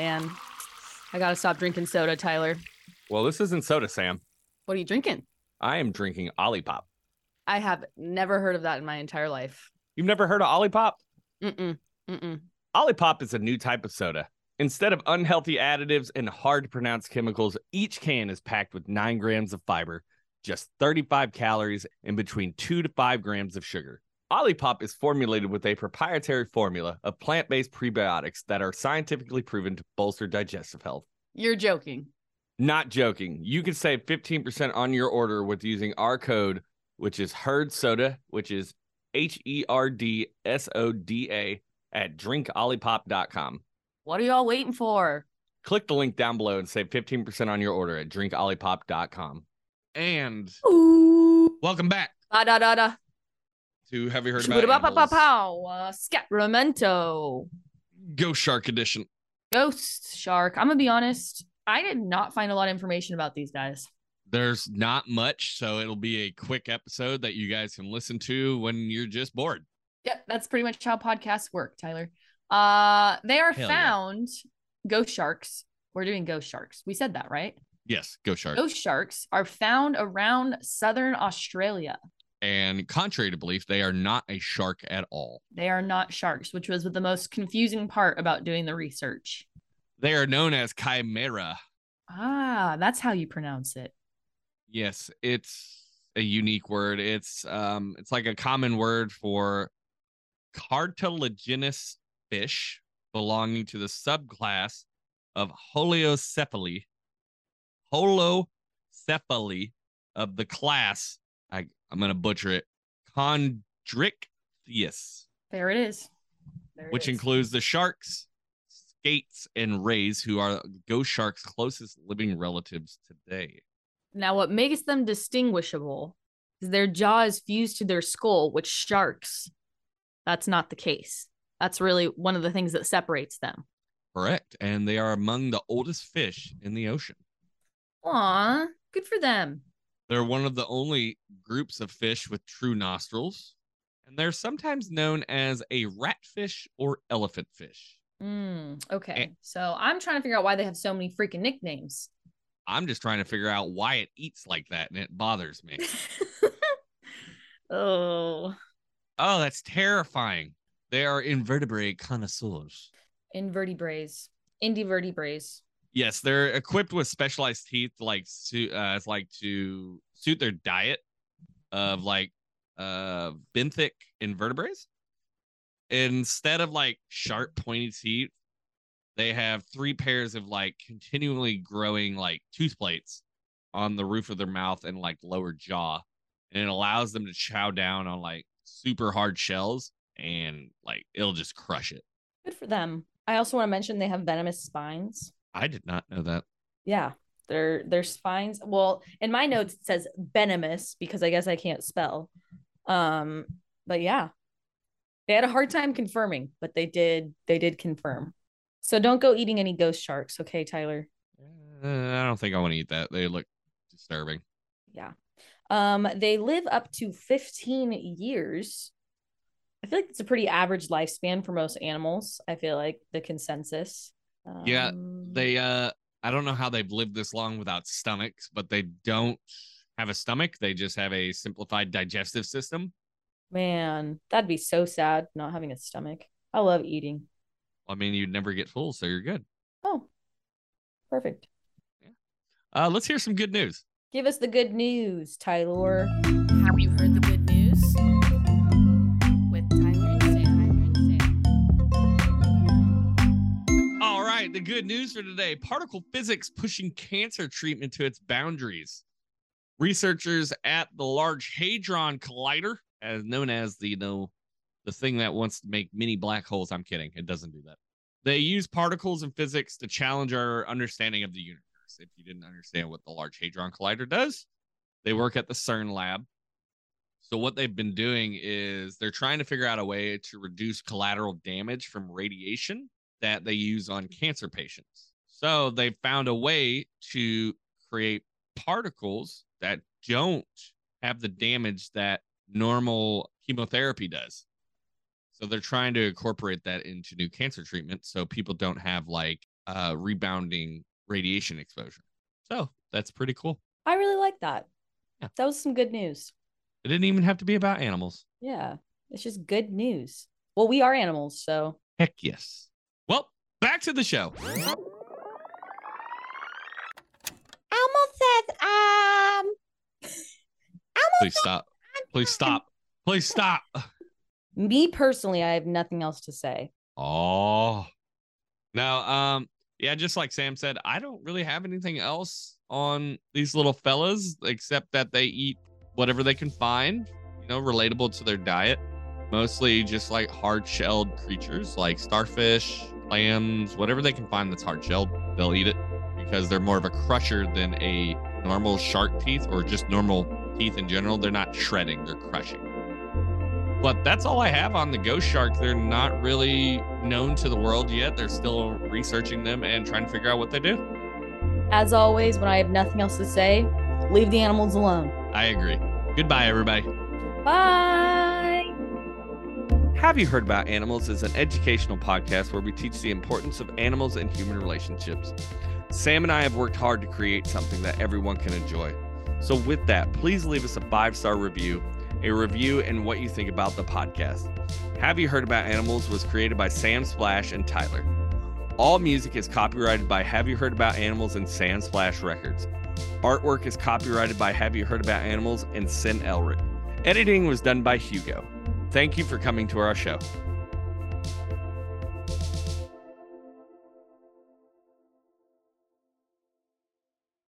man. I gotta stop drinking soda, Tyler. Well, this isn't soda, Sam. What are you drinking? I am drinking Olipop. I have never heard of that in my entire life. You've never heard of Olipop? Mm-mm. Mm-mm. Olipop is a new type of soda. Instead of unhealthy additives and hard to pronounce chemicals, each can is packed with nine grams of fiber, just 35 calories, and between two to five grams of sugar. Olipop is formulated with a proprietary formula of plant based prebiotics that are scientifically proven to bolster digestive health. You're joking. Not joking. You can save 15% on your order with using our code, which is Herd Soda, which is H E R D S O D A at drinkolipop.com. What are y'all waiting for? Click the link down below and save 15% on your order at drinkolipop.com. And Ooh. welcome back Da da da da. To Have You Heard About. Animals? Uh, Scatramento. Ghost Shark Edition. Ghost Shark. I'm gonna be honest. I did not find a lot of information about these guys. There's not much, so it'll be a quick episode that you guys can listen to when you're just bored. Yep, that's pretty much how podcasts work, Tyler. Uh, they are Hell yeah. found ghost sharks. We're doing ghost sharks. We said that, right? Yes, Ghost sharks. Ghost sharks are found around southern Australia. And contrary to belief, they are not a shark at all. They are not sharks, which was the most confusing part about doing the research. They are known as chimera. Ah, that's how you pronounce it. Yes, it's a unique word. It's um it's like a common word for cartilaginous fish belonging to the subclass of Holiocephaly. Holocephali of the class. I'm gonna butcher it. Chondrichthyes, There it is. There which is. includes the sharks, skates, and rays, who are ghost sharks' closest living relatives today. Now, what makes them distinguishable is their jaw is fused to their skull, which sharks, that's not the case. That's really one of the things that separates them. Correct. And they are among the oldest fish in the ocean. Aw, good for them. They're one of the only groups of fish with true nostrils. And they're sometimes known as a ratfish or elephant fish. Mm, okay. Eh. So I'm trying to figure out why they have so many freaking nicknames. I'm just trying to figure out why it eats like that and it bothers me. oh, oh, that's terrifying. They are invertebrate connoisseurs. invertebrates, invertebrates. Yes, they're equipped with specialized teeth, like to uh, like to suit their diet of like uh benthic invertebrates. Instead of like sharp, pointy teeth, they have three pairs of like continually growing like tooth plates on the roof of their mouth and like lower jaw, and it allows them to chow down on like super hard shells and like it'll just crush it. Good for them. I also want to mention they have venomous spines. I did not know that. Yeah, their their spines. Well, in my notes it says venomous because I guess I can't spell. Um, but yeah, they had a hard time confirming, but they did they did confirm. So don't go eating any ghost sharks, okay, Tyler? Uh, I don't think I want to eat that. They look disturbing. Yeah. Um, they live up to 15 years. I feel like it's a pretty average lifespan for most animals. I feel like the consensus. Yeah, Um, They uh I don't know how they've lived this long without stomachs, but they don't have a stomach. They just have a simplified digestive system. man, that'd be so sad not having a stomach. I love eating. I mean, you'd never get full, so you're good. Oh, perfect. Yeah. Uh let's hear some good news. Give us the good news, Tyler. Have you heard the good good news for today. Particle physics pushing cancer treatment to its boundaries. Researchers at the Large Hadron Collider, as known as the you know the thing that wants to make mini black holes. I'm kidding. It doesn't do that. They use particles and physics to challenge our understanding of the universe. If you didn't understand what the Large Hadron Collider does, they work at the CERN lab. So what they've been doing is they're trying to figure out a way to reduce collateral damage from radiation that they use on cancer patients. So they found a way to create particles that don't have the damage that normal chemotherapy does. So they're trying to incorporate that into new cancer treatment so people don't have like uh, rebounding radiation exposure. So that's pretty cool. I really like that. Yeah. That was some good news. It didn't even have to be about animals. Yeah. It's just good news. Well, we are animals, so Heck yes. Back to the show. Elmo says, um Elmo Please stop. Please stop. Please stop. me personally, I have nothing else to say. Oh. Now, um, yeah, just like Sam said, I don't really have anything else on these little fellas except that they eat whatever they can find, you know, relatable to their diet. Mostly just like hard shelled creatures like starfish, clams, whatever they can find that's hard shelled, they'll eat it because they're more of a crusher than a normal shark teeth or just normal teeth in general. They're not shredding, they're crushing. But that's all I have on the ghost shark. They're not really known to the world yet. They're still researching them and trying to figure out what they do. As always, when I have nothing else to say, leave the animals alone. I agree. Goodbye, everybody. Bye. Have You Heard About Animals is an educational podcast where we teach the importance of animals and human relationships. Sam and I have worked hard to create something that everyone can enjoy. So, with that, please leave us a five star review, a review, and what you think about the podcast. Have You Heard About Animals was created by Sam Splash and Tyler. All music is copyrighted by Have You Heard About Animals and Sam Splash Records. Artwork is copyrighted by Have You Heard About Animals and Sin Elric. Editing was done by Hugo. Thank you for coming to our show.